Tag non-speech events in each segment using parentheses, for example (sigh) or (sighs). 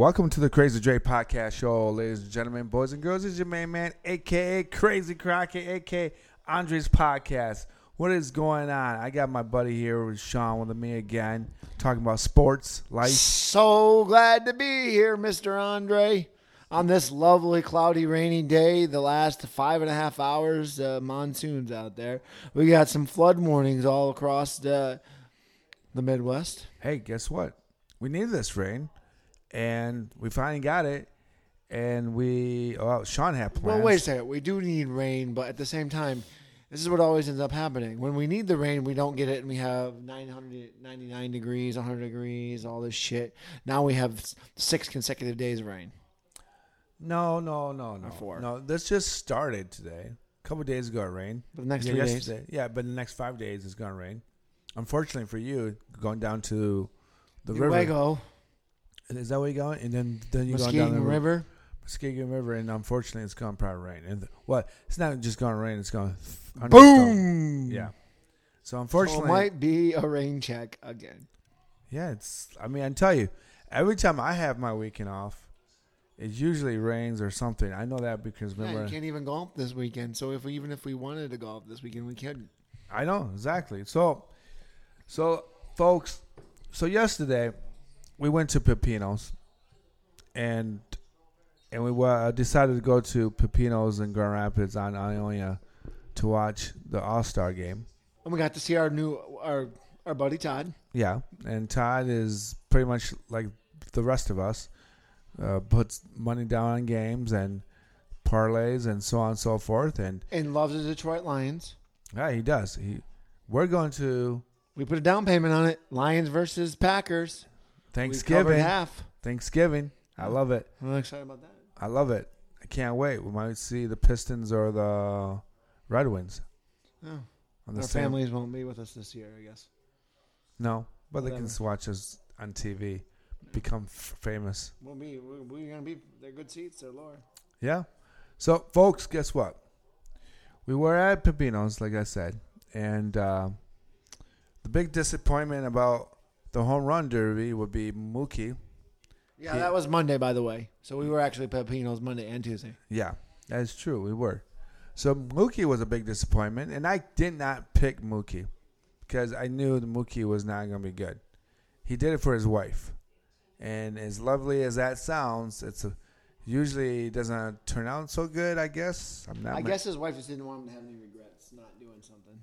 Welcome to the Crazy Dre Podcast Show, ladies and gentlemen, boys and girls. It's your main man, aka Crazy Crockett, aka Andre's Podcast. What is going on? I got my buddy here with Sean with me again, talking about sports, life. So glad to be here, Mr. Andre. On this lovely, cloudy, rainy day, the last five and a half hours, uh, monsoons out there. We got some flood warnings all across the, the Midwest. Hey, guess what? We need this rain, and we finally got it. And we, oh, Sean had plans. Well, wait a second. We do need rain, but at the same time, this is what always ends up happening. When we need the rain, we don't get it, and we have 999 degrees, 100 degrees, all this shit. Now we have six consecutive days of rain. No, no, no, no. four. No, this just started today. A couple days ago, it rained. For the next yeah, three days. yesterday. Yeah, but the next five days, it's going to rain. Unfortunately for you, going down to the river. Is that where you're going? And then then you're going down the river. River. Muskegon River, and unfortunately, it's going to probably rain. And what? It's not just going to rain. It's going to Boom! Yeah. So So unfortunately, it might be a rain check again. yeah. It's. I mean, I tell you, every time I have my weekend off, it usually rains or something. I know that because Yeah, remember, you can't even golf this weekend. So if we, even if we wanted to golf this weekend, we couldn't. I know exactly. So, so folks, so yesterday we went to Pepino's, and and we uh, decided to go to Pepino's in Grand Rapids on Ionia to watch the All Star game. And we got to see our new our our buddy Todd. Yeah, and Todd is pretty much like the rest of us, uh, puts money down on games and parlays and so on and so forth, and and loves the Detroit Lions. yeah, he does. He, we're going to We put a down payment on it. Lions versus Packers. Thanksgiving. half. Thanksgiving. I love it. I'm excited about that. I love it. I can't wait. We might see the Pistons or the Red Wings Oh, on the our same. families won't be with us this year, I guess. No, but they can Whatever. watch us on TV, become f- famous. We'll be. We're, we're gonna be. They're good seats. They're lower. Yeah. So, folks, guess what? We were at Pepino's, like I said, and uh, the big disappointment about the home run derby would be Mookie. Yeah, that was Monday, by the way. So we were actually Pepino's Monday and Tuesday. Yeah, that is true. We were. So Mookie was a big disappointment, and I did not pick Mookie because I knew the Mookie was not going to be good. He did it for his wife, and as lovely as that sounds, it's a, usually doesn't turn out so good. I guess I'm not. I guess his wife just didn't want him to have any regrets not doing something.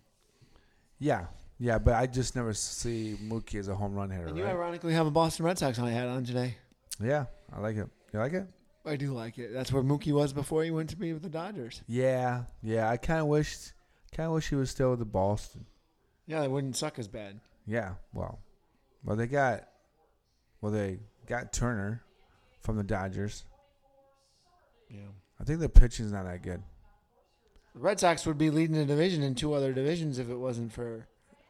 Yeah, yeah, but I just never see Mookie as a home run hitter. And you Right? ironically have a Boston Red Sox on your hat on today. Yeah, I like it. You like it? I do like it. That's where Mookie was before he went to be with the Dodgers. Yeah, yeah. I kind of wished, kind of wish he was still with the Boston. Yeah, they wouldn't suck as bad. Yeah, well, well they got, well they got Turner from the Dodgers. Yeah. I think the pitching's not that good. The Red Sox would be leading the division in two other divisions if it wasn't for.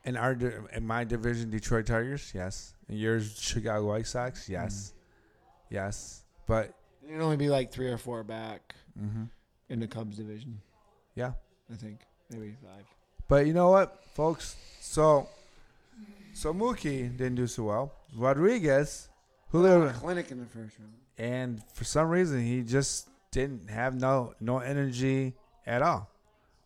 In our in my division, Detroit Tigers, yes. In yours, Chicago White Sox, yes, yes. But It'd only be like three or four back hmm in the Cubs division. yeah, I think maybe five. but you know what, folks? So, so Mookie didn't do so well. Rodriguez, who A clinic in the first round. and for some reason he just didn't have no no energy at all,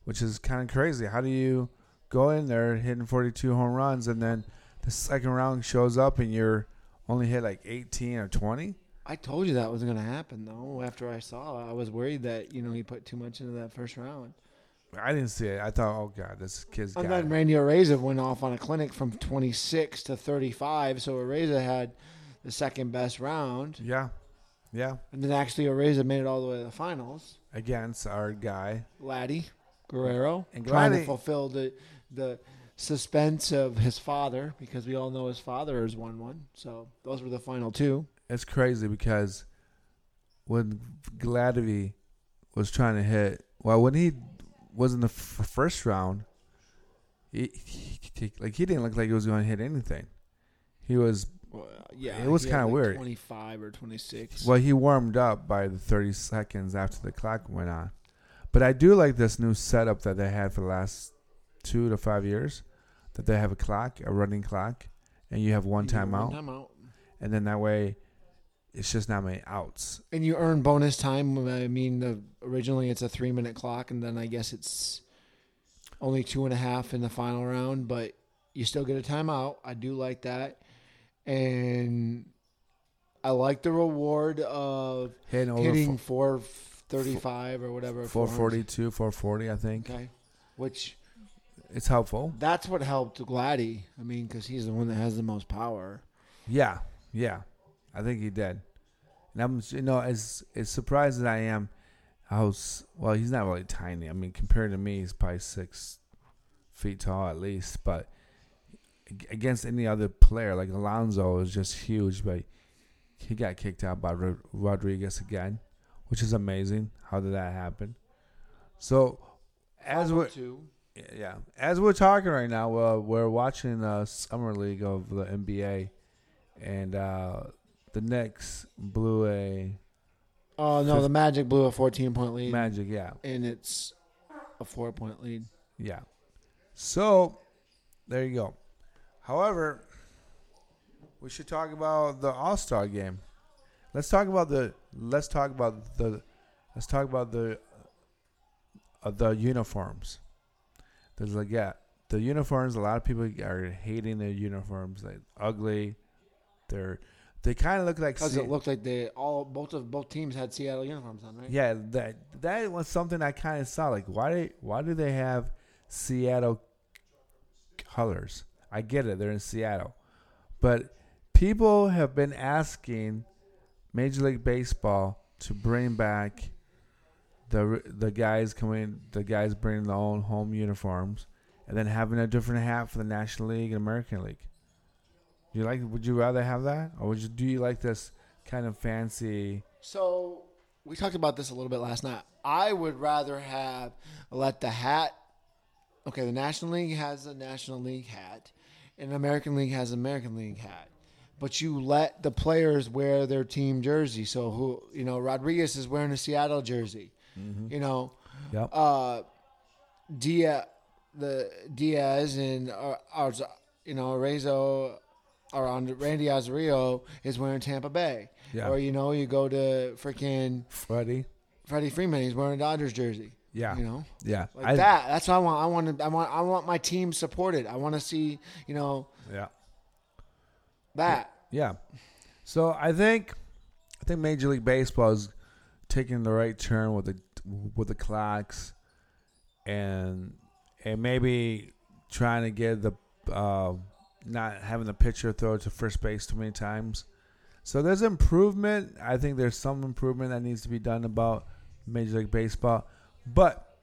which is kind of crazy. How do you go in there hitting 42 home runs and then the second round shows up and you're only hit like 18 or 20? I told you that was going to happen though. After I saw, it. I was worried that you know he put too much into that first round. I didn't see it. I thought, oh god, this kid's got And then. Randy Areza went off on a clinic from 26 to 35. So Areza had the second best round. Yeah, yeah. And then actually Areza made it all the way to the finals. Against our guy, Vladdy Guerrero And trying to Vladdy- fulfill the the suspense of his father because we all know his father has won one. So those were the final two. it's crazy because when Vladdy was trying to hit, well, when he was in the f- first round, he, he, like he didn't look like he was going to hit anything. He was Well, yeah, It was kinda like weird. 25 or 26. well, he warmed up by the 30 seconds after the clock went on. But I do like this new setup that they had for the last two to five years, that they have a clock, a running clock, and you have one You get timeout. One timeout. and then that way it's just not many outs. And you earn bonus time. I mean, the, originally it's a three minute clock, and then I guess it's only two and a half in the final round, but you still get a timeout. I do like that. And I like the reward of Hitting over hitting 435 or whatever. four forty two, four forty, I think. Okay. Which It's helpful. that's what helped Vladdy. I mean, because he's the one that has the most power. Yeah, yeah, I think he did. And I'm, you know, as as surprised as I am, how well he's not really tiny. I mean, compared to me, he's probably six feet tall at least. But against any other player, like Alonso, is just huge. But he got kicked out by Rod- Rodriguez again, which is amazing. How did that happen? So, as we're two. Yeah, as we're talking right now, uh, we're watching the summer league of the NBA, and uh, the Knicks blew a Oh no, the Magic blew a 14 point lead, Magic. Yeah, and it's a four point lead. yeah. So there you go. However, we should talk about the All Star game. Let's talk about the. Let's talk about the. Let's talk about the. Uh, the uniforms. There's like yeah, the uniforms. A lot of people are hating their uniforms. Like ugly. They're they kind of look like Because Se- it looked like they all both of both teams had Seattle uniforms on, right? yeah, that that was something I kind of saw. Like, why do why do they have Seattle colors? I get it; they're in Seattle, but people have been asking Major League Baseball to bring back the the guys coming, the guys bringing their own home uniforms, and then having a different hat for the National League and American League. You like? Would you rather have that, or would you do you like this kind of fancy? So we talked about this a little bit last night. I would rather have let the hat. Okay, the National League has a National League hat, and American League has an American League hat. But you let the players wear their team jersey. So who you know, Rodriguez is wearing a Seattle jersey. You know, Yep. uh, Diaz, the Diaz and uh, Arz- you know Rezo or on Randy Azario is wearing Tampa Bay. Yeah. Or you know, you go to freaking Freddie. Freddie Freeman. He's wearing a Dodgers jersey. Yeah. You know, Yeah. like I- that. That's what I want. I want. To, I want. I want my team supported. I want to see. You know Yeah. that. Yeah. So I think I think Major League Baseball is taking the right turn with the with the clocks and and maybe trying to get the uh, not having the pitcher throw to first base too many times. So there's improvement. I think there's some improvement that needs to be done about Major League Baseball. But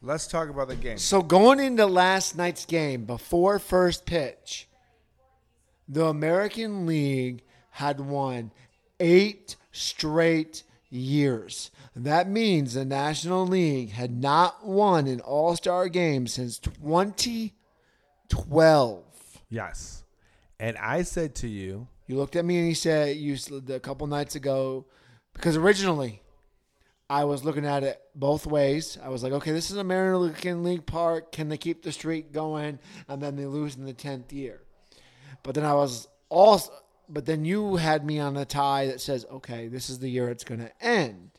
let's talk about the game. So going into last night's game before first pitch, the American League had won eight straight years. That means the National League had not won an All Star game since 2012. Yes. And I said to you, You looked at me and you said you a couple nights ago because originally I was looking at it both ways. I was like, okay, this is a American League Park. Can they keep the streak going? And then they lose in the tenth year. But then I was also, but then you had me on a tie that says, okay, this is the year it's going to end.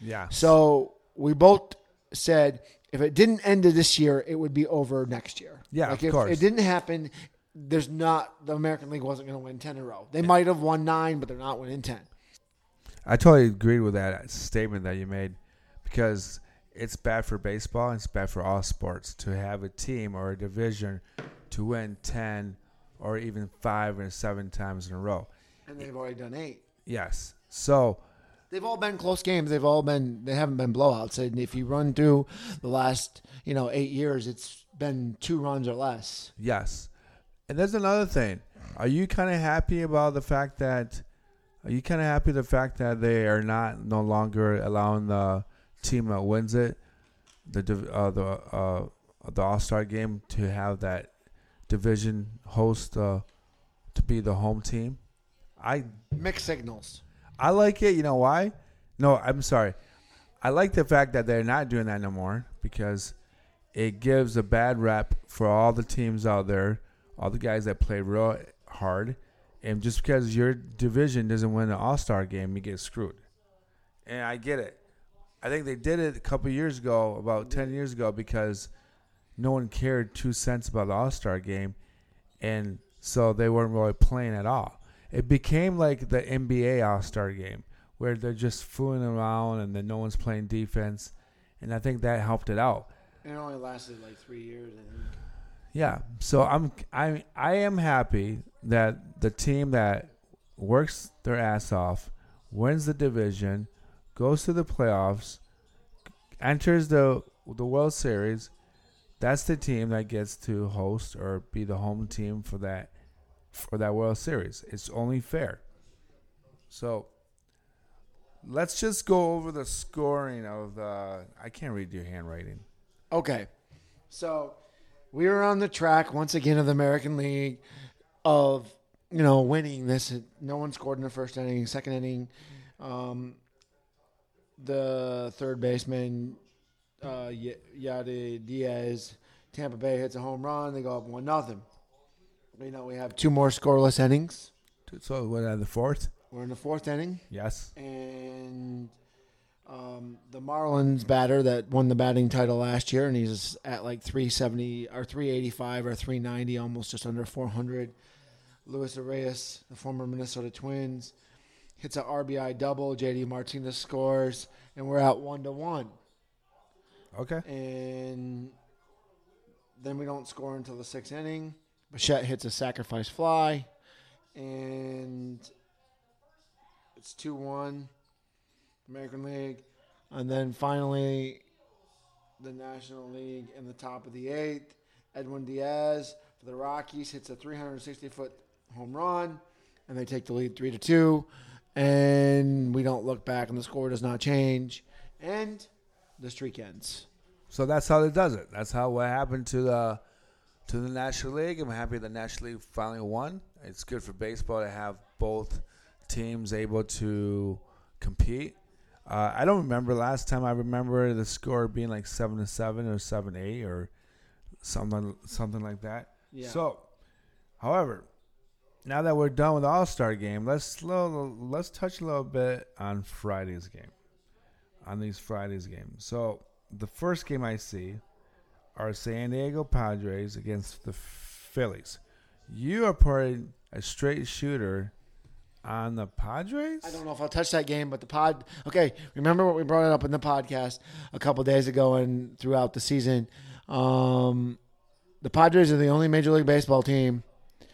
yeah. So we both said if it didn't end this year, it would be over next year. Yeah, like of if course. it didn't happen, there's not the American League wasn't going to win ten in a row. They might have won nine, but they're not winning ten. I totally agreed with that statement that you made because it's bad for baseball and it's bad for all sports to have a team or a division to win 10 or even 5 or 7 times in a row. And they've already done eight. Yes. So, They've all been close games. They've all been. They haven't been blowouts. And if you run through the last, you know, eight years, it's been two runs or less. yes. And there's another thing. Are you kind of happy about the fact that are you kind of happy the fact that they are not no longer allowing the team that wins it the uh, the uh, the All Star game to have that division host uh, to be the home team. I Mixed signals. I like it. You know why? No, I'm sorry. I like the fact that they're not doing that no more because it gives a bad rep for all the teams out there, all the guys that play real hard, And just because your division doesn't win an All Star game, you get screwed. And I get it. I think they did it a couple years ago, about ten years ago, because no one cared two cents about the All Star game, and so they weren't really playing at all. It became like the NBA All Star game, where they're just fooling around and then no one's playing defense, and I think that helped it out. It only lasted like three years, I think. Yeah. So I'm I I am happy that the team that works their ass off, wins the division, goes to the playoffs, enters the the World Series, that's the team that gets to host or be the home team for that for that World Series. It's only fair. So let's just go over the scoring of the I can't read your handwriting. Okay. So we were on the track once again of the American League of, you know, winning this. No one scored in the first inning, second inning. Um, the third baseman, uh, Y- Yandy Diaz, Tampa Bay hits a home run. They go up one nothing. You know, we have two more scoreless innings. So what are in the fourth? We're in the fourth inning. Yes. and um, the Marlins batter that won the batting title last year, and he's at like 370 or 385 or 390, almost just under 400. Luis Arraez, the former Minnesota Twins, hits a RBI double. JD Martinez scores, and we're at one to one. Okay. And then we don't score until the sixth inning. Bichette hits a sacrifice fly, and it's 2 1, American League. And then finally, the National League in the top of the eighth. Edwin Diaz for the Rockies hits a 360 foot home run, and they take the lead 3 to 2. And we don't look back, and the score does not change. And the streak ends. So that's how it does it. That's how what happened to the to the National League. I'm happy the National League finally won. It's good for baseball to have both teams able to compete. Uh, I don't remember last time. I remember the score being like seven to seven or seven eight or something something like that. Yeah. So, however, now that we're done with the All Star game, let's little, let's touch a little bit on Friday's game, on these Fridays games. So the first game I see are San Diego Padres against the Phillies. You are putting a straight shooter on the Padres. I don't know if I'll touch that game, but the pod. Okay, remember what we brought it up in the podcast a couple days ago and throughout the season. Um, the Padres are the only Major League Baseball team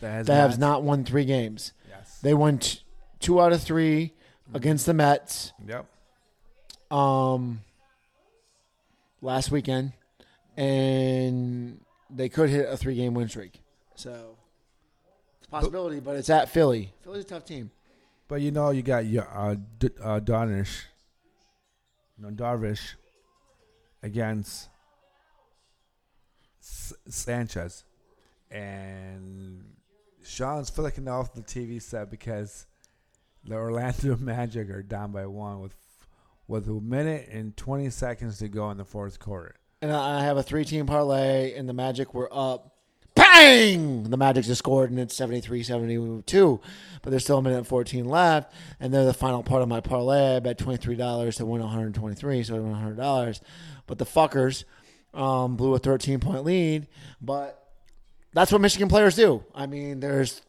that has, that has not won three games. Yes. They won t- two out of three against the Mets Yep. Um, last weekend, and they could hit a three-game win streak. So it's a possibility, but it's at Philly. Philly's a tough team. But you know, you got your uh, D- uh, Darnish, no Darvish, against S- Sanchez, and Sean's flicking off the TV set because the Orlando (laughs) Magic are down by one with with a minute and twenty seconds to go in the fourth quarter. And I I have a three team parlay, and the Magic were up. Bang! The Magic just scored, and it's 73 72. But there's still a minute and 14 left, and they're the final part of my parlay. I bet $23 to win 123 so I won $100. But the fuckers um, blew a 13 point lead. But that's what Michigan players do. I mean, there's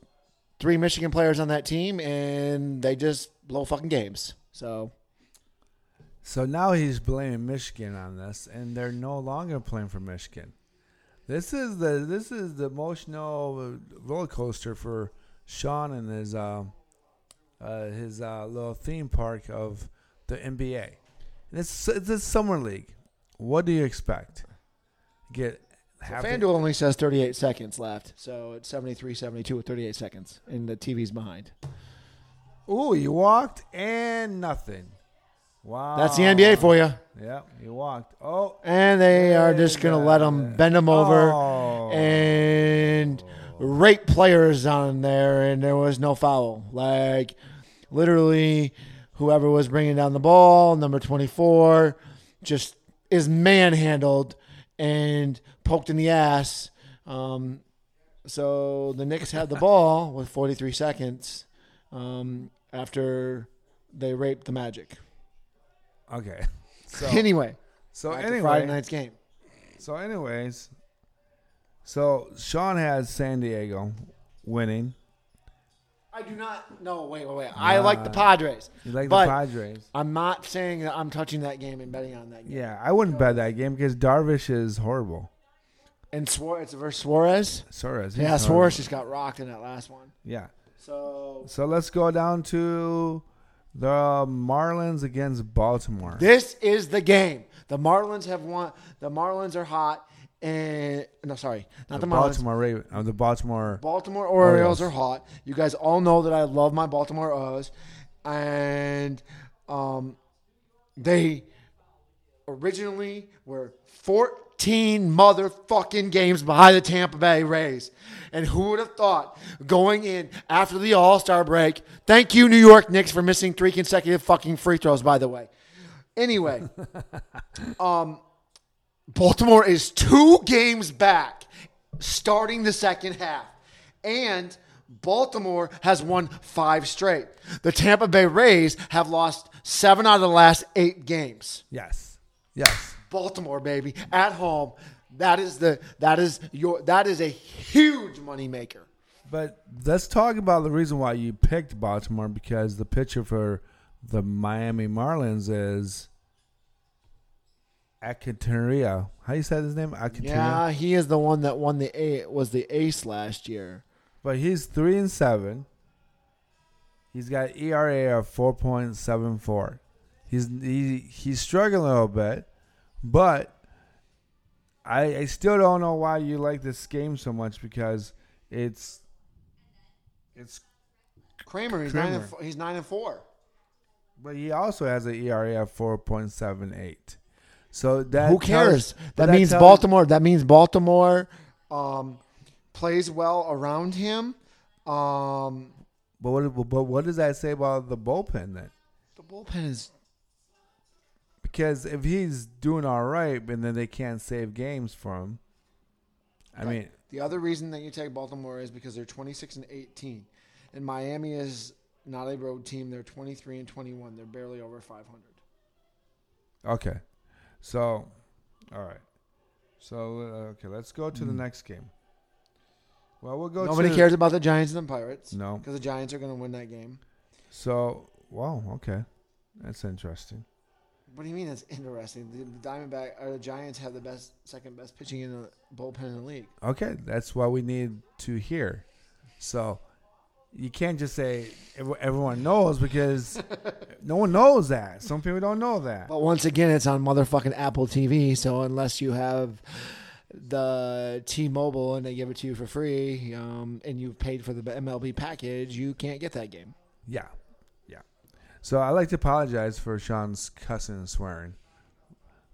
three Michigan players on that team, and they just blow fucking games. So. So now he's blaming Michigan on this, and they're no longer playing for Michigan. This is the this is the emotional roller coaster for Sean and his uh, uh, his uh, little theme park of the NBA. And it's it's a summer league. What do you expect? Get So FanDuel only says 38 seconds left, so it's 73 72 with 38 seconds, and the TV's behind. Ooh, you walked and nothing. Wow, That's the NBA for you. Yep, you walked. Oh, And they are just going to let them bend them over Oh. and rape players on there, and there was no foul. Like, literally, whoever was bringing down the ball, number 24, just is manhandled and poked in the ass. Um, So the Knicks had the ball with 43 seconds um, after they raped the Magic. Okay. (laughs) So anyway, so back to anyway, Friday night's game. so anyways, so Sean has San Diego winning. I do not. No, wait, wait, wait. I like the Padres. You like But- the Padres? I'm not saying that I'm touching that game and betting on that game. Yeah, I wouldn't bet that game because Darvish is horrible. And Suarez, it's versus Suarez. Suarez. he's Yeah, horrible. Suarez just got rocked in that last one. Yeah. So So let's go down to the Marlins against Baltimore. this is the game. The Marlins have won. The Marlins are hot. And no, sorry, not the, the Marlins. Baltimore Raven, uh, the Baltimore. Baltimore Orioles, Orioles. are hot. You guys all know that I love my Baltimore O's, and um, they originally were 14 motherfucking games behind the Tampa Bay Rays. And who would have thought going in after the All Star break? Thank you, New York Knicks, for missing three consecutive fucking free throws. By the way, anyway, (laughs) um, Baltimore is two games back starting the second half. And Baltimore has won five straight. The Tampa Bay Rays have lost seven out of the last eight games. Yes. Yes. Baltimore, baby, at home. That is the that is your that is a huge moneymaker. But let's talk about the reason why you picked Baltimore because the pitcher for the Miami Marlins is Akinteria. How you say his name? Akinteria. Yeah, he is the one that won the A was the ace last year. But he's three and seven. He's got ERA of four point seven four. He's he, he's struggling a little bit, but I I still don't know why you like this game so much because it's it's Kremer, he's nine and Kremer. four, he's nine and four. but he also has an ERA of four point seven eight. So that Who tells- cares? but that, means tells- Baltimore. That means Baltimore um, plays well around him. Um, But what but what does that say about the bullpen then? the bullpen is Because if he's doing all right, and then they can't save games for him, I mean, the other reason that you take Baltimore is because they're 26 and 18, and Miami is not a road team. They're 23 and 21. They're barely over 500. okay. So, all right. So uh, okay, let's go to the Hmm. next game. Well, we'll go. Nobody to, cares about the Giants and the Pirates No. because the Giants are going to win that game. So, wow. Okay, that's interesting. What do you mean that's interesting? The Diamondback or the Giants have the best, second best pitching in the bullpen in the league. Okay, that's what we need to hear. So, you can't just say everyone knows because (laughs) no one knows that. Some people don't know that. But once again, it's on motherfucking Apple TV. So unless you have the T-Mobile and they give it to you for free, um, and you paid for the MLB package, you can't get that game. Yeah. So I like to apologize for Sean's cussing and swearing.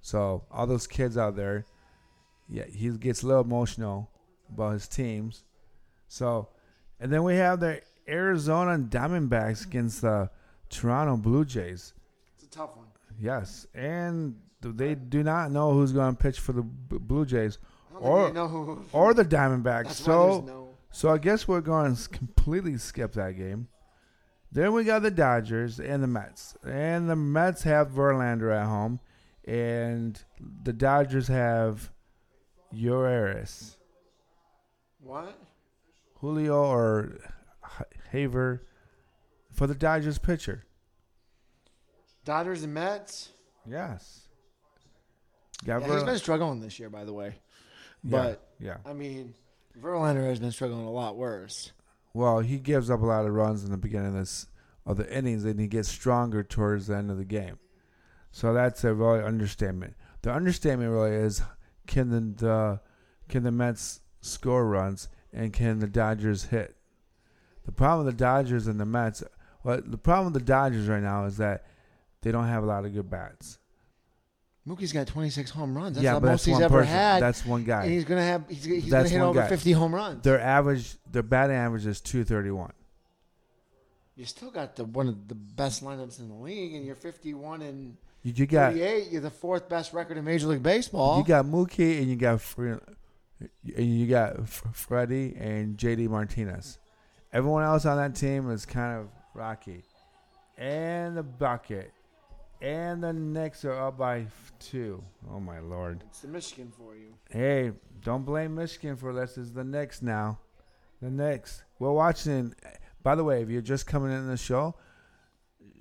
So all those kids out there, yeah, he gets a little emotional about his teams. So, and then we have the Arizona Diamondbacks against the Toronto Blue Jays. It's a tough one. Yes, and they do not know who's going to pitch for the Blue Jays Or- think they know who. or the Diamondbacks. (laughs) That's So, no. so I guess we're going to completely skip that game. Then we got the Dodgers and the Mets. And the Mets have Verlander at home. And the Dodgers have Urias. What? Julio or Haver for the Dodgers pitcher. Dodgers and Mets. Yes. Got Yeah, he's been struggling this year, by the way. yeah, But yeah. I mean, Verlander has been struggling a lot worse. Well, he gives up a lot of runs in the beginning of this of the innings, and he gets stronger towards the end of the game. So that's a really understatement. The understatement really is can the, the can the Mets score runs and can the Dodgers hit? The problem with the Dodgers and the Mets, well, the problem with the Dodgers right now is that they don't have a lot of good bats. Mookie's got 26 home runs. That's yeah, the but most that's he's one ever person. had. That's one and guy. he's gonna have. He's, he's gonna That's hit one over guy. 50 home runs. Their average, their batting average is two thirty one. You still got the one of the best lineups in the league, and you're 51 and You, you got 38. You're the fourth best record in Major League Baseball. You got Mookie and you got Fre- and you got F- Freddie and JD Martinez. Everyone else on that team is kind of rocky. And the bucket. And the Knicks are up by two. Oh my lord. It's the Michigan for you. Hey, don't blame Michigan for this. It's the Knicks now. The Knicks. We're watching. By the way, if you're just coming in the show,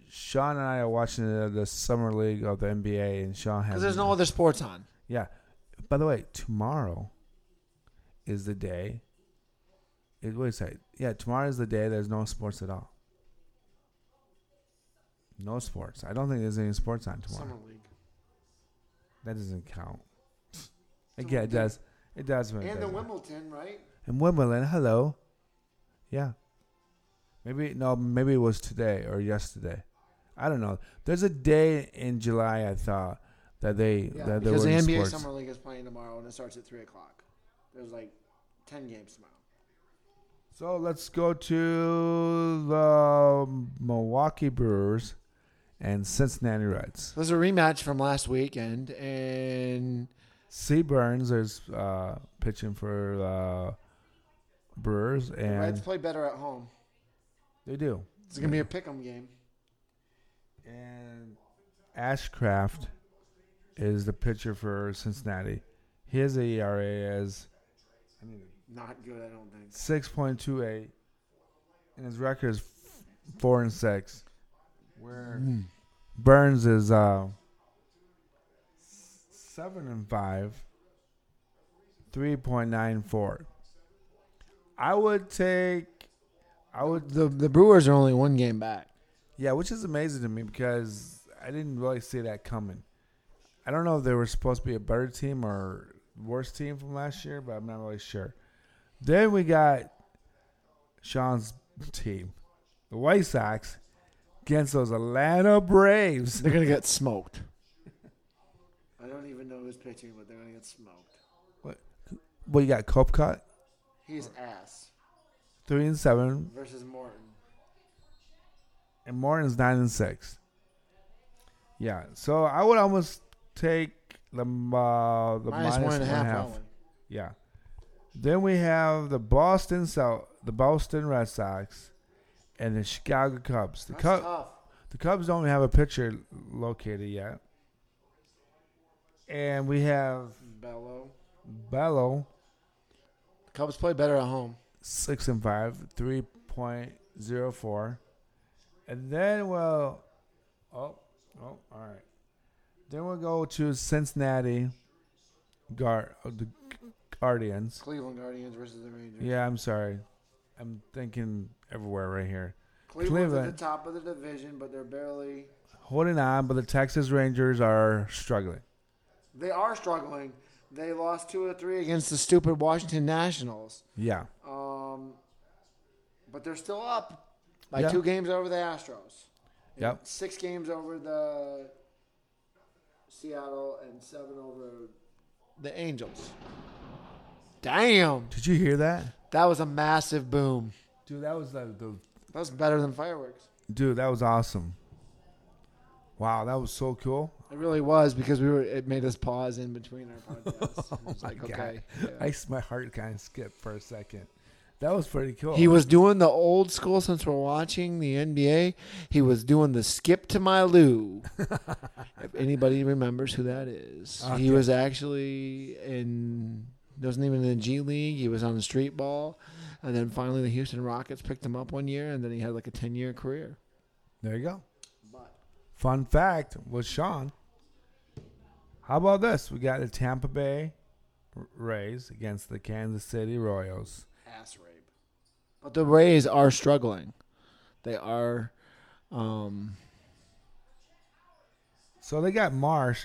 Sean and I are watching the, the summer league of the NBA, and Sean has. Because there's no other sports on. Yeah. By the way, tomorrow is the day. It, wait a second. Yeah, tomorrow is the day. There's no sports at all. No sports. I don't think there's any sports on tomorrow. Summer league. That doesn't count. (laughs) Yeah, it does. It does. And the. Wimbledon, right? And Wimbledon, hello. Yeah. Maybe no, maybe it was today or yesterday. I don't know. There's a day in July I thought that they Yeah, that there because were the NBA sports. Summer League is playing tomorrow and it starts at 3 o'clock. There's like 10 games tomorrow. So let's go to the Milwaukee Brewers and Cincinnati Reds. was a rematch from last weekend, and C. Burnes is uh, pitching for uh, Brewers, the Reds play better at home. they do. It's going to be a pick 'em game. And Ashcraft is the pitcher for Cincinnati. His ERA is I mean, Not good, I don't think. six point two eight, and his record is f- four and six. Where Burnes is uh, seven and five, three point nine four. I would take. I would The the Brewers are only one game back. Yeah, which is amazing to me because I didn't really see that coming. I don't know if they were supposed to be a better team or worse team from last year, but I'm not really sure. Then we got Sean's team, the White Sox, against those Atlanta Braves. They're going to get smoked. I don't even know who's pitching, but they're going to get smoked. What? Well, you got Kopech, He's ass three and seven, versus Morton. and Morton's nine and six. Yeah, so I would almost take the uh, the Minus minus one and a half. only. Yeah. Then we have the Boston South, the Boston Red Sox, and the Chicago Cubs. The Cubs, the Cubs don't have a pitcher located yet, and we have Bello. Bello, Cubs play better at home. six and five, three point zero four, and then well, oh, oh, all right. Then we'll go to Cincinnati, Guard, the Guardians. Cleveland Guardians versus the Rangers. Yeah, I'm sorry. I'm thinking everywhere right here. Cleveland's Cleveland. at the top of the division, but they're barely. Holding on, but the Texas Rangers are struggling. They are struggling. They lost two or three against the stupid Washington Nationals. Yeah. Um, but they're still up by Yeah. two games over the Astros. Yep. Six games over the Seattle and seven over the Angels. Damn, Did you hear that? that was a massive boom. Dude, that was the, the That was better than fireworks. dude, that was awesome. Wow, that was so cool. It really was because we were. It made us pause in between our podcasts. (laughs) Oh was my like, God. okay. I s my heart kind of skipped for a second. That was pretty cool. He was doing the old school since we're watching the NBA. He was doing the skip to my Lou. (laughs) if anybody remembers who that is, he was actually in. Wasn't even in the G League. He was on the street ball, and then finally the Houston Rockets picked him up one year, and then he had like a ten year career. there you go. But Fun fact with Sean. How about this? We got the Tampa Bay Rays against the Kansas City Royals. ass rape. But the Rays are struggling. They are. Um, So they got Marsh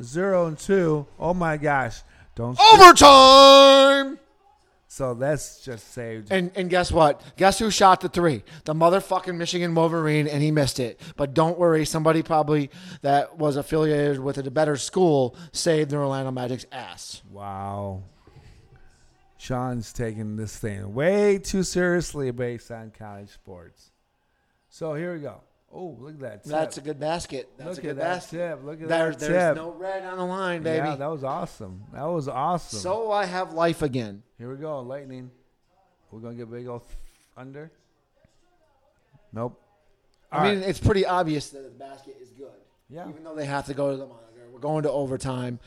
zero and two. Oh my gosh! Don't. overtime. So that's just saved. And and guess what? Guess who shot the three? The motherfucking Michigan Wolverine, and he missed it. But don't worry, somebody probably that was affiliated with a better school saved the Orlando Magic's ass. Wow. Sean's taking this thing way too seriously based on college sports. So here we go. Oh, look at that. Tip. That's a good basket. That's look a good at that basket. tip. Look at There, that there's tip. no red on the line, baby. Yeah, that was awesome. That was awesome. so I have life again. Here we go, lightning. We're gonna get big old under. Nope. I All mean, right. it's pretty obvious that the basket is good. Yeah. Even though they have to go to the monitor. We're going to overtime.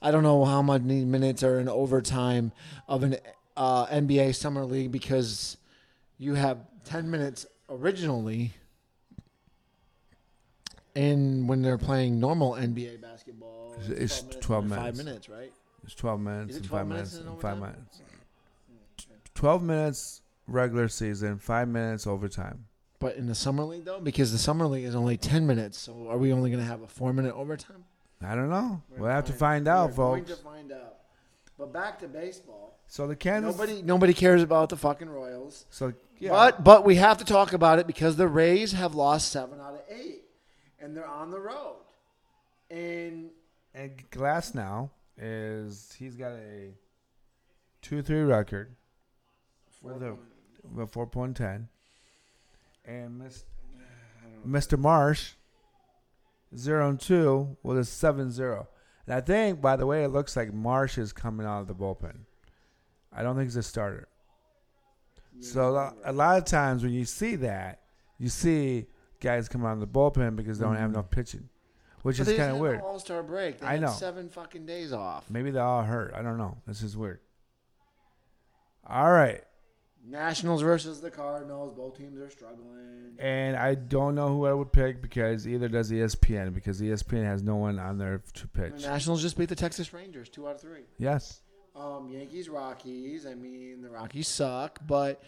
I don't know how many minutes are in overtime of an uh, NBA Summer League because you have 10 minutes originally. And when they're playing normal NBA basketball, It's 12 12 minutes. or minutes. Five minutes, right? it's 12 minutes it and five minutes minutes and five overtime? minutes. 12 minutes regular season, five minutes overtime. But in the Summer League, though, because the Summer League is only 10 minutes, so are we only going to have a four minute overtime? I don't know. We're we'll have to find out, we're going to find out. But back to baseball. So the Kansas. Nobody, nobody cares about the fucking Royals. So yeah. But but we have to talk about it because the Rays have lost seven out of eight, and they're on the road. And And Glasnow is he's got a two three record with a with four point ten, and Miss, (sighs) Mr. Marsh zero and two with a seven zero. And I think, by the way, it looks like Marsh is coming out of the bullpen. I don't think he's a starter. So a lot, a lot of times when you see that, you see guys come out of the bullpen because they don't have mm-hmm. enough pitching, which but is they kind of weird. All Star break. They I had know. seven fucking days off. Maybe they all hurt. I don't know. This is weird. All right. Nationals versus the Cardinals. Both teams are struggling. And I don't know who I would pick because either does E ESPN because ESPN has no one on there to The pitch. Nationals just beat the Texas Rangers two out of three. Yes. Um, Yankees, Rockies. I mean, the Rockies suck, but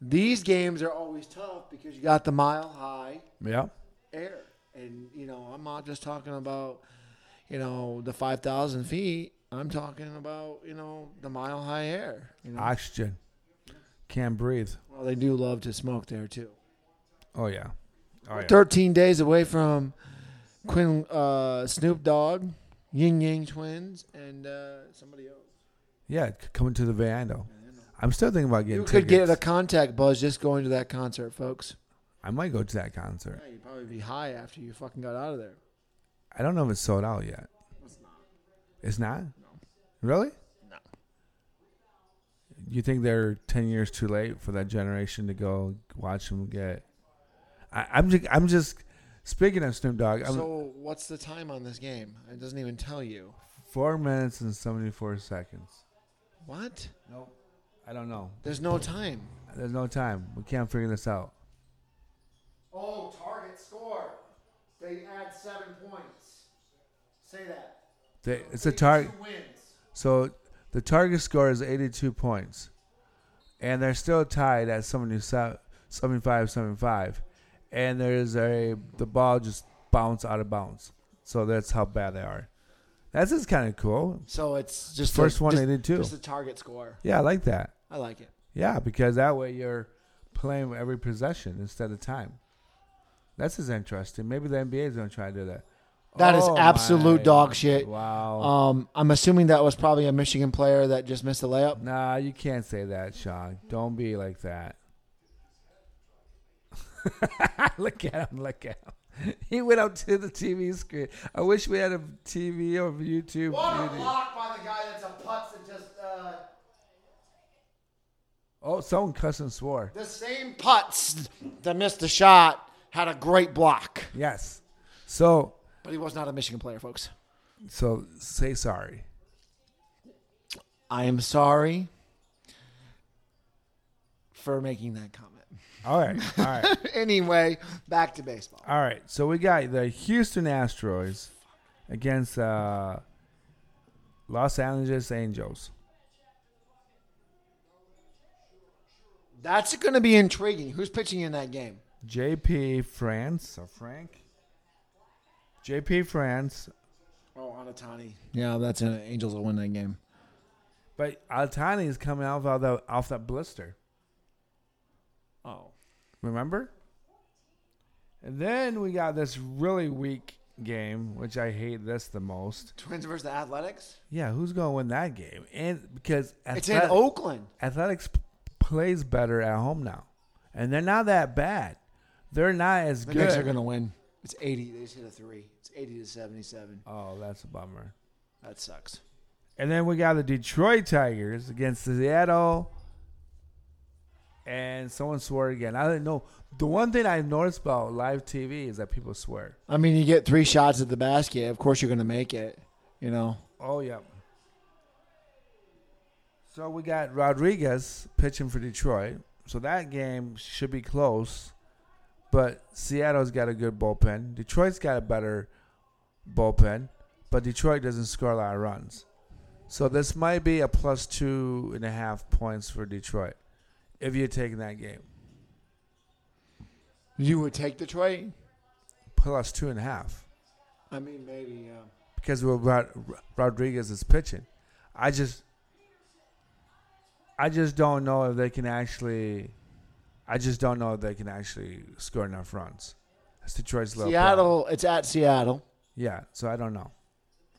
these games are always tough because you got the mile high yeah. air, and you know, I'm not just talking about you know the five thousand feet. I'm talking about you know the mile high air. You know, Oxygen. Can't breathe. well, they do love to smoke there too. Oh yeah. Oh yeah. Thirteen days away from Quinn, uh, Snoop Dogg, Ying Yang Twins, and uh, somebody else. Yeah, coming to the Vando. I'm still thinking about getting You could tickets. get a contact buzz just going to that concert, folks. I might go to that concert. Yeah, you'd probably be high after you fucking got out of there. I don't know if it's sold out yet. It's not. It's not. No. Really? No. You think they're ten years too late for that generation to go watch them get? I, I'm just, I'm just speaking of Snoop Dogg. I'm So what's the time on this game? It doesn't even tell you. four minutes and seventy four seconds. What? Nope. I don't know. There's no time. There's no time. We can't figure this out. Oh, target score. They add seven points. Say that. They, it's a target. So the target score is 82 points. And they're still tied at 77 75 75. And there's a the ball just bounced out of bounds. So that's how bad they are. That's just kind of cool. So it's just First a, one just, they did too. Just a target score. Yeah, I like that. I like it. Yeah, because that way you're playing with every possession instead of time. That's just interesting. Maybe the NBA is going to try to do that. That is Oh, absolute my- dog shit. Wow. Um, I'm assuming that was probably a Michigan player that just missed a layup. Nah, you can't say that, Sean. Don't be like that. (laughs) look at him. Look at him. (laughs) He went up to the TV screen. I wish we had a TV or YouTube. video. block by the guy that's a putz that just uh, Oh, someone cussed and swore. the same putz that missed the shot had a great block. Yes. So, But he was not a Michigan player, folks. so say sorry. I am sorry for making that comment. All right. All right. (laughs) anyway, back to baseball. All right. So we got the Houston Astros against uh, Los Angeles Angels. That's going to be intriguing. Who's pitching in that game? JP France or Frank? JP France, Oh, Anatani. Yeah, that's an Angels will win that game. but Ohtani is coming off of the off that blister. Oh. Remember? And then we got this really weak game, which I hate this the most. Twins versus the Athletics? Yeah, who's going to win that game? And because It's in Oakland. Athletics p- plays better at home now, and they're not that bad. they're not as The good. Knicks are going to win. It's 80. They just hit a three. It's 80 to 77. oh, that's a bummer. That sucks. And then we got the Detroit Tigers against the Seattle. And someone swore again. I didn't know. The one thing I noticed about live TV is that people swear. I mean, you get three shots at the basket. Of course, you're going to make it. You know. Oh, yeah. So we got Rodriguez pitching for Detroit. So that game should be close. But Seattle's got a good bullpen. Detroit's got a better bullpen. But Detroit doesn't score a lot of runs. So this might be a plus two and a half points for Detroit if you're taking that game. You would take Detroit? Plus two and a half. I mean, maybe. Yeah. because what Rodriguez is pitching. I just, I just don't know if they can actually. I just don't know if they can actually score enough runs. That's Detroit's little problem. Seattle. It's at Seattle. Yeah, so I don't know.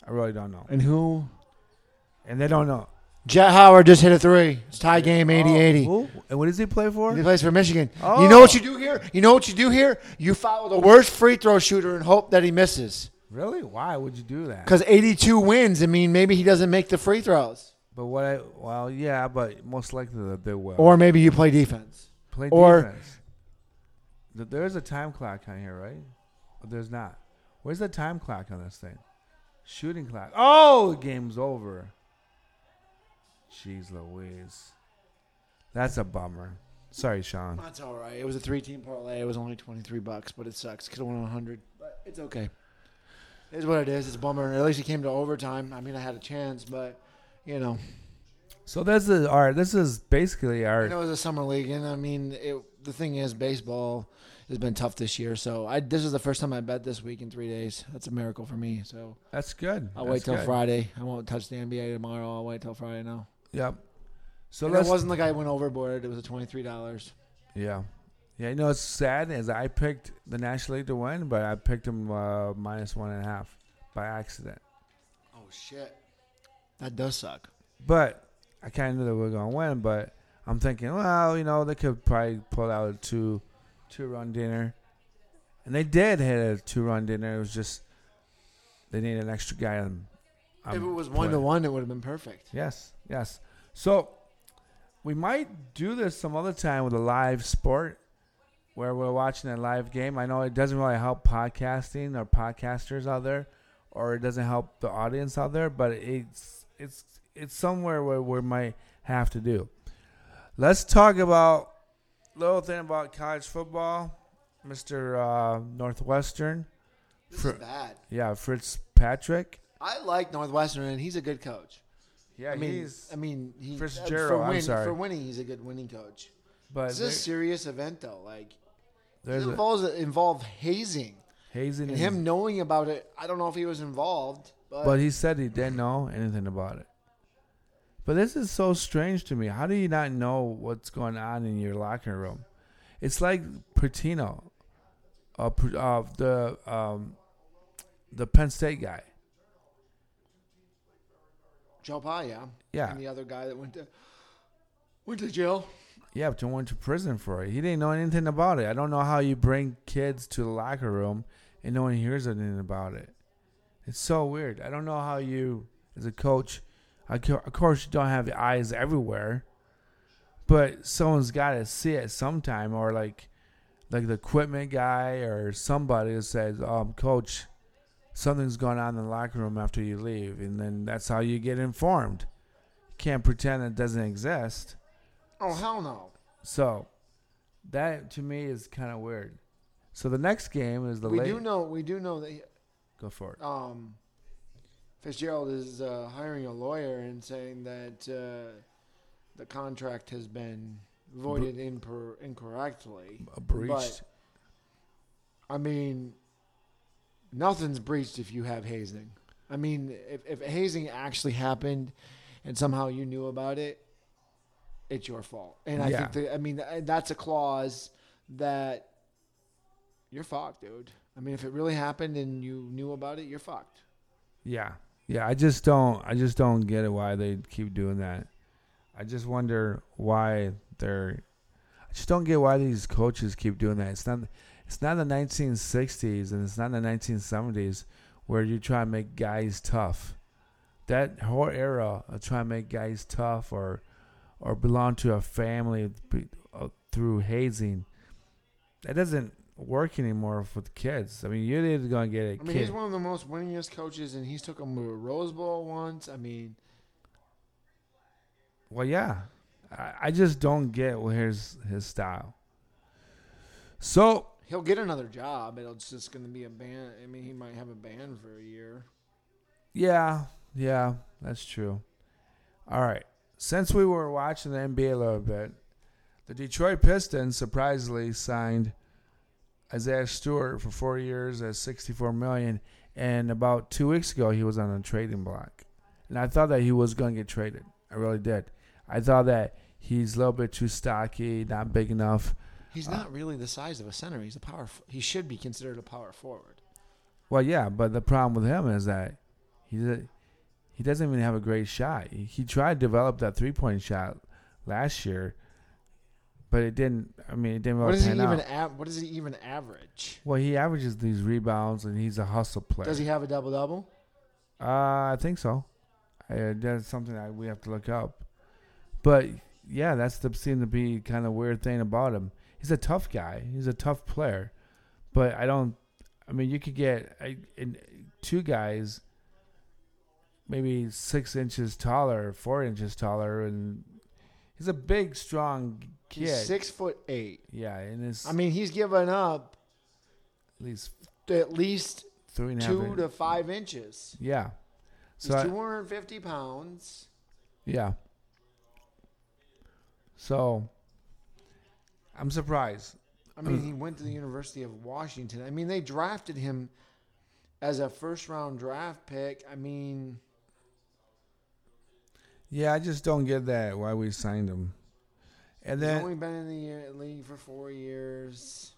I really don't know, And who? and they don't know. Jett Howard just hit a three. It's tie game 80 Oh, 80. who? And what does he play for? He plays for Michigan. Oh. You know what oh. you do here? You know what you do here? You follow the worst free throw shooter and hope that he misses. Really? Why would you do that? Because 82 wins. I mean, maybe he doesn't make the free throws. But what? I, well, yeah, but most likely that they will. Or maybe you play defense. play or- defense. Th- There's a time clock on here, right? But there's not. Where's the time clock on this thing? Shooting clock. Oh, the game's over. Jeez Louise. That's a bummer. Sorry, Sean. That's all right. It was a three team parlay. It was only 23 bucks, but it sucks. Could have won 100. But it's okay. It is what it is. It's a bummer. At least it came to overtime. I mean, I had a chance, but, you know. So this is our. This is basically our. know it was a summer league, and I mean, it, the thing is, baseball has been tough this year. So I this is the first time I bet this week in three days. That's a miracle for me. So That's good. I'll That's wait till good. Friday. I won't touch the NBA tomorrow. I'll wait till Friday now. Yep. So and it wasn't like I went overboard. It was a twenty three dollars. Yeah. Yeah, you know it's sad is I picked the National League to win, but I picked them uh, minus one and a half by accident. Oh shit, that does suck. But I kind of knew they were going to win. But I'm thinking, well, you know, they could probably pull out a two, two run dinner, and they did hit a two run dinner. It was just they needed an extra guy on. On if it was one to one, it would have been perfect. Yes, yes. So we might do this some other time with a live sport where we're watching a live game. I know it doesn't really help podcasting or podcasters out there, or it doesn't help the audience out there, but it's it's it's somewhere where we might have to do. Let's talk about little thing about college football, Mister uh, Northwestern. This For- is bad. Yeah, Fritz Patrick. I like Northwestern, and he's a good coach. Yeah, I mean, he's I mean, he Fitzgerald, For, I'm sorry. for winning, he's a good winning coach. but It's a serious event, though. Like it there's a, involves involved hazing, hazing and is- him knowing about it. I don't know if he was involved, but, But he said he didn't know anything about it. But this is so strange to me. How do you not know what's going on in your locker room? It's like Paterno, uh, uh, the um, the Penn State guy. Joe Pa, yeah, Yeah, and the other guy that went to went to jail. yeah, but went to prison for it. He didn't know anything about it. I don't know how you bring kids to the locker room and no one hears anything about it. It's so weird. I don't know how you, as a coach, of course you don't have eyes everywhere, but someone's got to see it sometime, or like, like the equipment guy or somebody that says, um, "Coach, something's going on in the locker room after you leave," and then that's how you get informed. You can't pretend it doesn't exist. Oh hell no! So, that to me is kind of weird. So the next game is the we late. do know we do know that Go for it. um, Fitzgerald is uh, hiring a lawyer and saying that uh, the contract has been voided impor- incorrectly. A breached. But I mean, nothing's breached if you have hazing. I mean, if, if hazing actually happened and somehow you knew about it, it's your fault. And I Yeah. think that, I mean that's a clause that you're fucked, dude. I mean, if it really happened and you knew about it, you're fucked. Yeah, yeah. I just don't. I just don't get it why they keep doing that. I just wonder why they're. I just don't get why these coaches keep doing that. It's not. It's not the 1960s and it's not the 1970s where you try to make guys tough. That whole era of trying to make guys tough or or belong to a family uh, through hazing, that doesn't work anymore with kids. I mean, you're either gonna get a I mean, kid. he's one of the most winningest coaches, and he's took them to a Rose Bowl once. I mean, Well, yeah, I, I just don't get his his style. So he'll get another job. It's just going to be a ban. I mean, he might have a ban for a year. yeah, yeah, that's true. All right, since we were watching the NBA a little bit, the Detroit Pistons surprisingly signed Isaiah Stewart for four years at sixty-four million, and about two weeks ago he was on a trading block, and I thought that he was going to get traded. I really did. I thought that he's a little bit too stocky, not big enough. He's Uh, not really the size of a center. He's a power. f- He should be considered a power forward. Well, yeah, but the problem with him is that he's a, he doesn't even have a great shot. He, he tried to develop that three point shot last year, but it didn't. I mean, it didn't really What does he even? Av- what does he even average? Well, he averages these rebounds, and he's a hustle player. Does he have a double double? Uh, I think so. Uh, that's something that we have to look up. But yeah, that's the seemed to be kind of weird thing about him. He's a tough guy. He's a tough player, but I don't. I mean, you could get I, two guys, maybe six inches taller, four inches taller, and he's a big, strong kid. He's six foot eight. Yeah, and it's I mean, he's given up at least at least three and two in- to five inches. yeah. He's So I- 250 pounds. Yeah. So I'm surprised. I mean, he went to the University of Washington. I mean, they drafted him as a first round draft pick. I mean, Yeah, I just don't get that why we signed him. And he's then only been in the year- league for four years.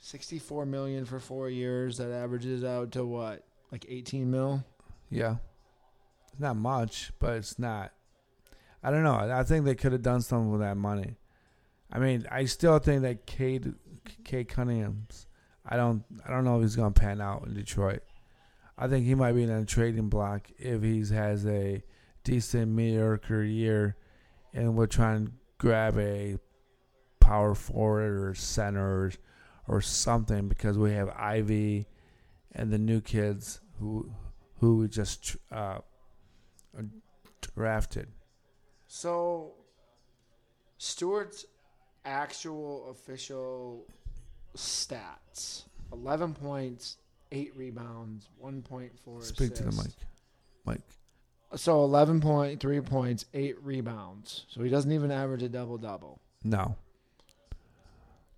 64 million for four years. That averages out to what? Like 18 mil? yeah. It's not much, but it's not I don't know. I think they could have done something with that money. I mean, I still think that Cade Cade Cunningham's I don't I don't know if he's gonna pan out in Detroit. I think he might be in a trading block if he has a decent mediocre year and we're trying to grab a power forward or center or, something because we have Ivey and the new kids who who we just uh, drafted. So, Stewart's actual official stats 11 points, 8 rebounds, 1.4 Speak to the mic, Mike. So 11.3 points, 8 rebounds. So he doesn't even average a double double. No.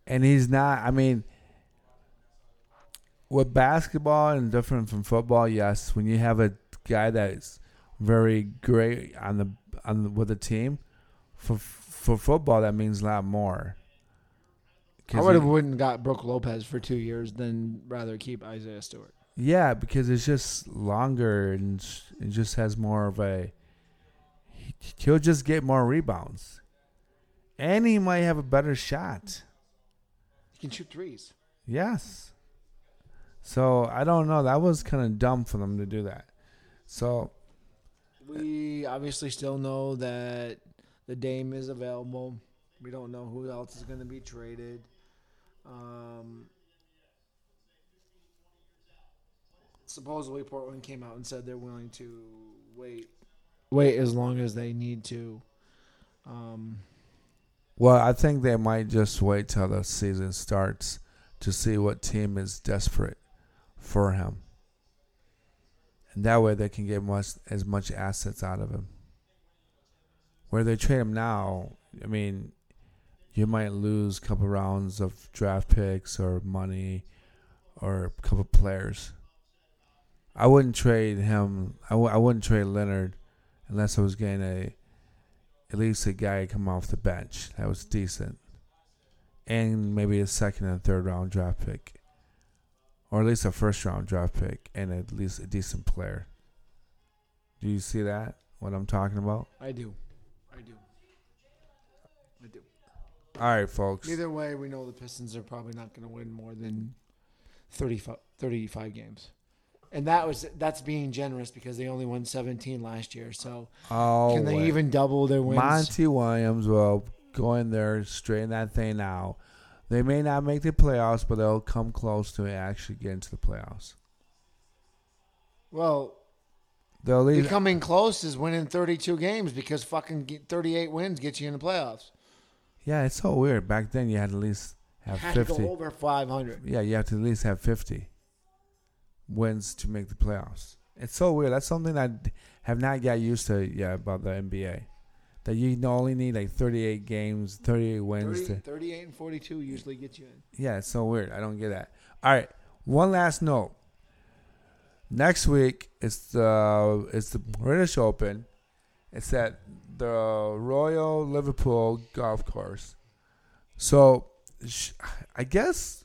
And he's not. I mean, with basketball and different from football, yes. When you have a guy that's very great on the on the, with the team, for for football that means a lot more. I would have wouldn't got Brook Lopez for two years than rather keep Isaiah Stewart. Yeah, because it's just longer and it just has more of a. He'll just get more rebounds, and he might have a better shot. He can shoot threes. Yes. So I don't know. That was kind of dumb for them to do that. So We obviously still know that the Dame is available. We don't know who else is going to be traded. Um, supposedly, Portland came out and said they're willing to wait, wait as long as they need to. Um, well, I think they might just wait till the season starts to see what team is desperate for him, and that way they can get much as much assets out of him. Where they trade him now, I mean, you might lose a couple rounds of draft picks or money, or a couple players. I wouldn't trade him. I w- I wouldn't trade Leonard unless I was getting a at least a guy come off the bench that was decent, and maybe a second and third round draft pick, or at least a first round draft pick, and at least a decent player. Do you see that? What I'm talking about? I do, I do, I do. All right, folks. Either way, we know the Pistons are probably not going to win more than 35, 35 games. And that was that's being generous because they only won 17 last year. So Oh, can they wait. even double their wins? Monty Williams will go in there, straighten that thing out. They may not make the playoffs, but they'll come close to actually get into the playoffs. well, They'll leave. becoming close is winning 32 games because fucking 38 wins get you in the playoffs. Yeah, it's so weird. Back then, you had to at least have Had to fifty. go over 500. Yeah, you have to at least have fifty wins to make the playoffs. It's so weird. That's something I d- have not got used to yet about the NBA. That you only need like thirty-eight games, thirty-eight wins 30, to 38 and 42 usually get you in. Yeah, it's so weird. I don't get that. All right, one last note. Next week it's the it's the British Open. It's at the Royal Liverpool Golf Course. So, I guess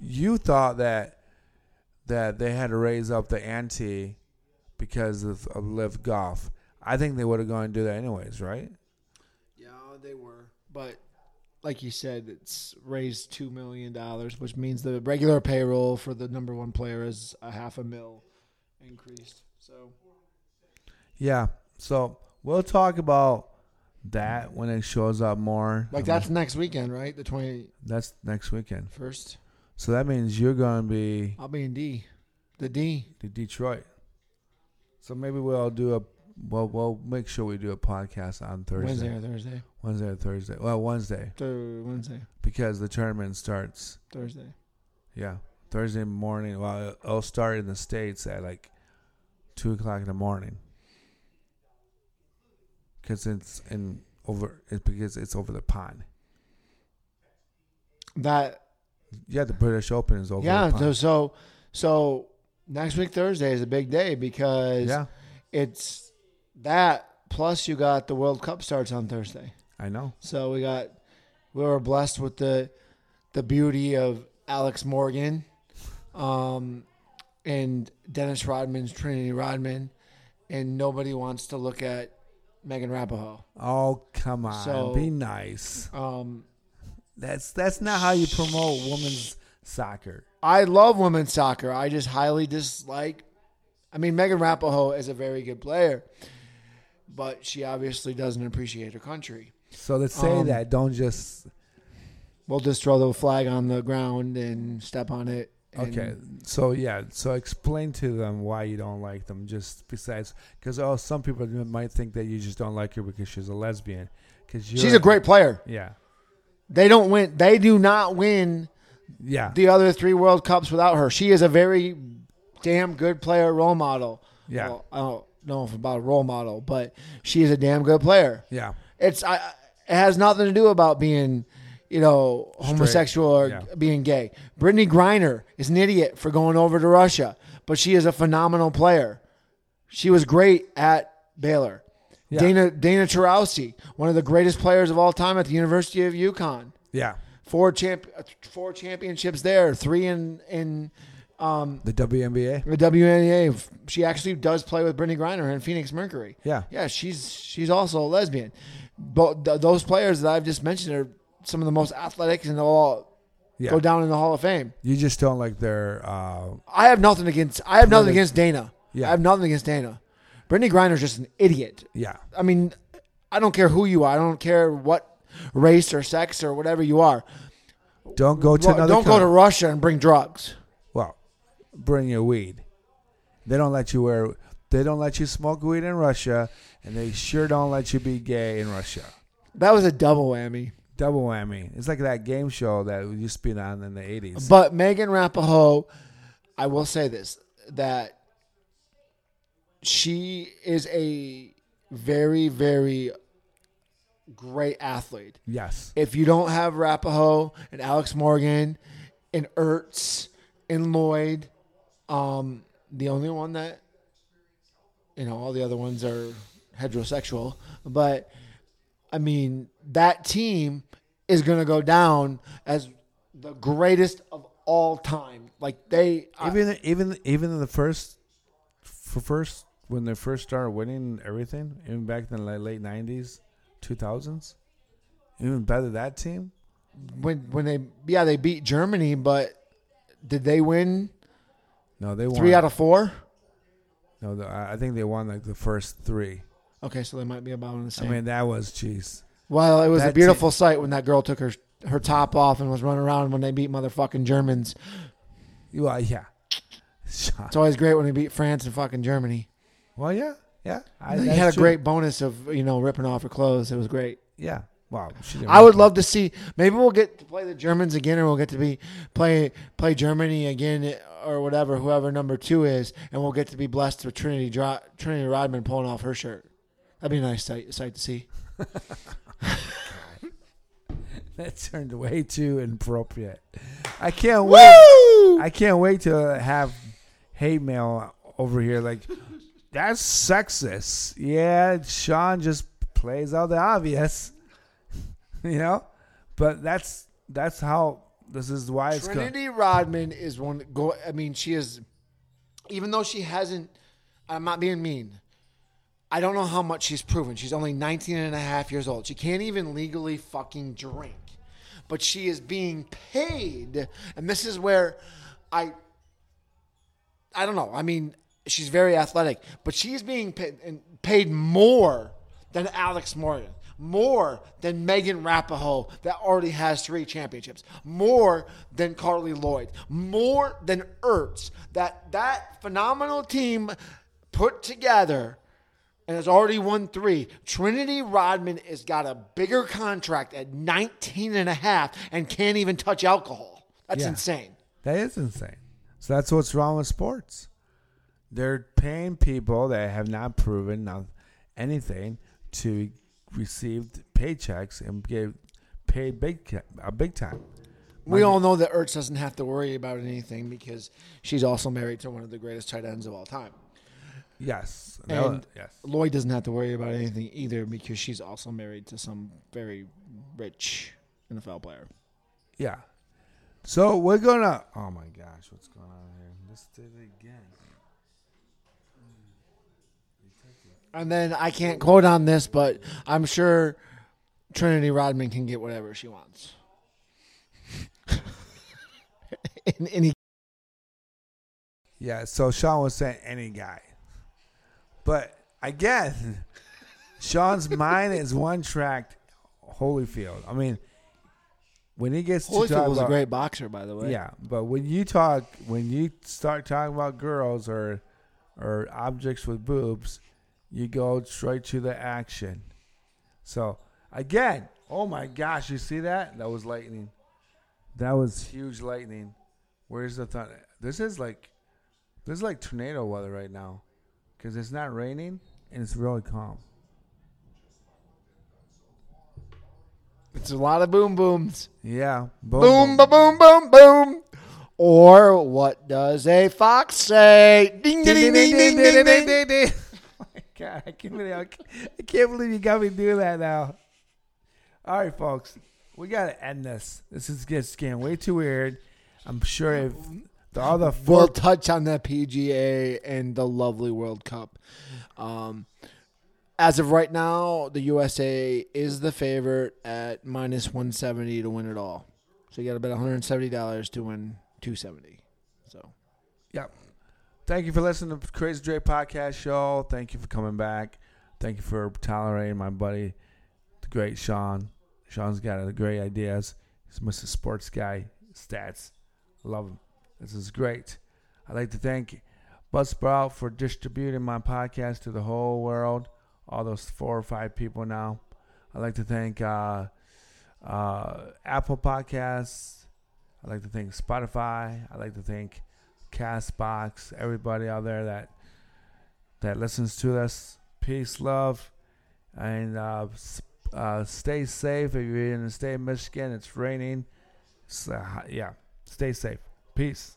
you thought that that they had to raise up the ante because of, of LIV Golf. I think they would have gone and do that anyways, right? Yeah, they were. But like you said, it's raised two million dollars, which means the regular payroll for the number one player is a half a mil increased. So Yeah. So we'll talk about that when it shows up more. like that's next weekend, right? The twenty that's next weekend. first. So that means you're going to be I'll be in D. The D. to Detroit. So maybe we'll do a well. We'll make sure we do a podcast on Thursday, Wednesday or Thursday. Wednesday or Thursday. Well, Wednesday Thur- Wednesday. because the tournament starts. Thursday. Yeah, Thursday morning. Well, it'll start in the states at like two o'clock in the morning because it's in over. It's because it's over the pond. That Yeah, the British Open is over. yeah. the So, pond. so so next week Thursday is a big day because yeah, it's that plus you got the World Cup starts on Thursday. I know. So we got we were blessed with the the beauty of Alex Morgan, um, and Dennis Rodman's Trinity Rodman, and nobody wants to look at Megan Rapahoe. Oh come on, So- be nice. Um, That's that's not how you promote women's soccer. I love women's soccer. I just highly dislike. I mean, Megan Rapahoe is a very good player, but she obviously doesn't appreciate her country. So let's say Um, that. Don't just We'll just throw the flag on the ground and step on it. Okay. So yeah. So explain to them why you don't like them. Just besides, because oh, some people might think that you just don't like her because she's a lesbian. Because She's a great player. Yeah. They don't win. They do not win Yeah. the other three World Cups without her. She is a very damn good player, role model. Yeah. Well, I don't know if about a role model, but she is a damn good player. yeah. It's I, it has nothing to do about being, you know, homosexual or Yeah. being gay. Brittney Griner is an idiot for going over to Russia, but she is a phenomenal player. She was great at Baylor. Yeah. Dana Dana Taurasi, one of the greatest players of all time at the University of UConn. Yeah. Four champ, four championships there, three in in um, The WNBA. the WNBA. She actually does play with Brittney Griner in Phoenix Mercury. Yeah. Yeah, she's she's also a lesbian. But th- those players that I've just mentioned are some of the most athletic and they'll all Yeah. go down in the Hall of Fame. You just don't like their. Uh, I have nothing against I have nothing against Dana. Yeah. I have nothing against Dana. Brittney Griner's just an idiot. yeah. I mean, I don't care who you are. I don't care what race or sex or whatever you are. Don't go to another. don't go to. Russia and bring drugs. Well, bring your weed. They don't let you wear. They don't let you smoke weed in Russia, and they sure don't let you be gay in Russia. That was a double whammy. Double whammy. It's like that game show that used to be on in the eighties. But Megan Rapahoe, I will say this that she is a very, very great athlete. Yes. If you don't have Rapahoe and Alex Morgan and Ertz and Lloyd, um, the only one that you know, all the other ones are heterosexual, but I mean, that team is going to go down as the greatest of all time. Like they, I- Even even even in the first, for first when they first started winning everything, even back in the late nineties, two thousands, Even better that team. When when they yeah they beat Germany, but did they win No, they won. three out of four? No, I I think they won like the first three. Okay, so they might be about on the same. I mean, that was jeez. Well, it was a beautiful sight when that girl took her her top off and was running around when they beat motherfucking Germans. Well, yeah. It's always great when they beat France and fucking Germany. Well, yeah, yeah. I, He had a true. great bonus of you know ripping off her clothes. It was great. Yeah. Wow. she didn't I would love to see. Maybe we'll get to play the Germans again, or we'll get to be play play Germany again, or whatever. Whoever number two is, and we'll get to be blessed with Trinity Trinity Rodman pulling off her shirt. That'd be a nice sight, sight to see. (laughs) (laughs) That turned way too inappropriate. I can't wait. Woo! I can't wait to have hate mail over here. Like (laughs) that's sexist. Yeah, Sean just plays out the obvious, (laughs) you know. But that's that's how this is why it's. Trinity Rodman is one. Go. I mean, she is. Even though she hasn't, I'm not being mean. I don't know how much she's proven. She's only 19 and a half years old. She can't even legally fucking drink. But she is being paid, and this is where I I don't know. I mean, she's very athletic, but she's being paid, paid more than Alex Morgan, more than Megan Rapahoe that already has three championships, more than Carli Lloyd, more than Ertz. That that phenomenal team put together and has already won three. Trinity Rodman has got a bigger contract at 19 and a half and can't even touch alcohol. That's Yeah. insane. That is insane. So that's what's wrong with sports. They're paying people that have not proven anything to receive paychecks and get paid big a big time. We all know that Ertz doesn't have to worry about anything because she's also married to one of the greatest tight ends of all time. Yes. And- No, yes. Lloyd doesn't have to worry about anything either because she's also married to some very rich NFL player. Yeah. So we're gonna. Oh my gosh, what's going on here? Let's do it again. And then I can't quote on this, but I'm sure Trinity Rodman can get whatever she wants. (laughs) in any Yeah. So Sean was saying any guy, but again, Sean's mind is one tracked. Holyfield. I mean, when he gets to talk Holyfield was a great boxer, by the way. Yeah, but when you talk, when you start talking about girls or or objects with boobs, you go straight to the action. So again, oh my gosh, you see that? That was lightning. That was huge lightning. Where's the thunder? This is like, this is like tornado weather right now, because it's not raining and it's really calm. It's a lot of boom booms. Yeah, Boom, ba boom, boom, boom. Or what does a fox say? Ding, ding, ding, ding, ding, ding, ding. ding. (laughs) Oh my God, I can't, believe, I can't believe you got me doing that now. All right, folks, we got to end this. This is just getting way too weird. I'm sure if the, all the We'll touch on the PGA and the lovely World Cup. Um, as of right now, the USA is the favorite at minus 170 to win it all. So you got to bet $170 to win 270. So yeah. Thank you for listening to Crazy Dre podcast show. Thank you for coming back. Thank you for tolerating my buddy, the great Sean. Sean's got a great ideas. He's Mr. Sports Guy. Stats. Love him. This is great. I'd like to thank Buzzsprout for distributing my podcast to the whole world. All those four or five people now. I'd like to thank uh, uh, Apple Podcasts. I'd like to thank Spotify. I'd like to thank Castbox. Everybody out there that that listens to us. Peace, love, and uh, uh, stay safe. If you're in the state of Michigan, it's raining. So, yeah, stay safe. Peace.